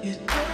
You do.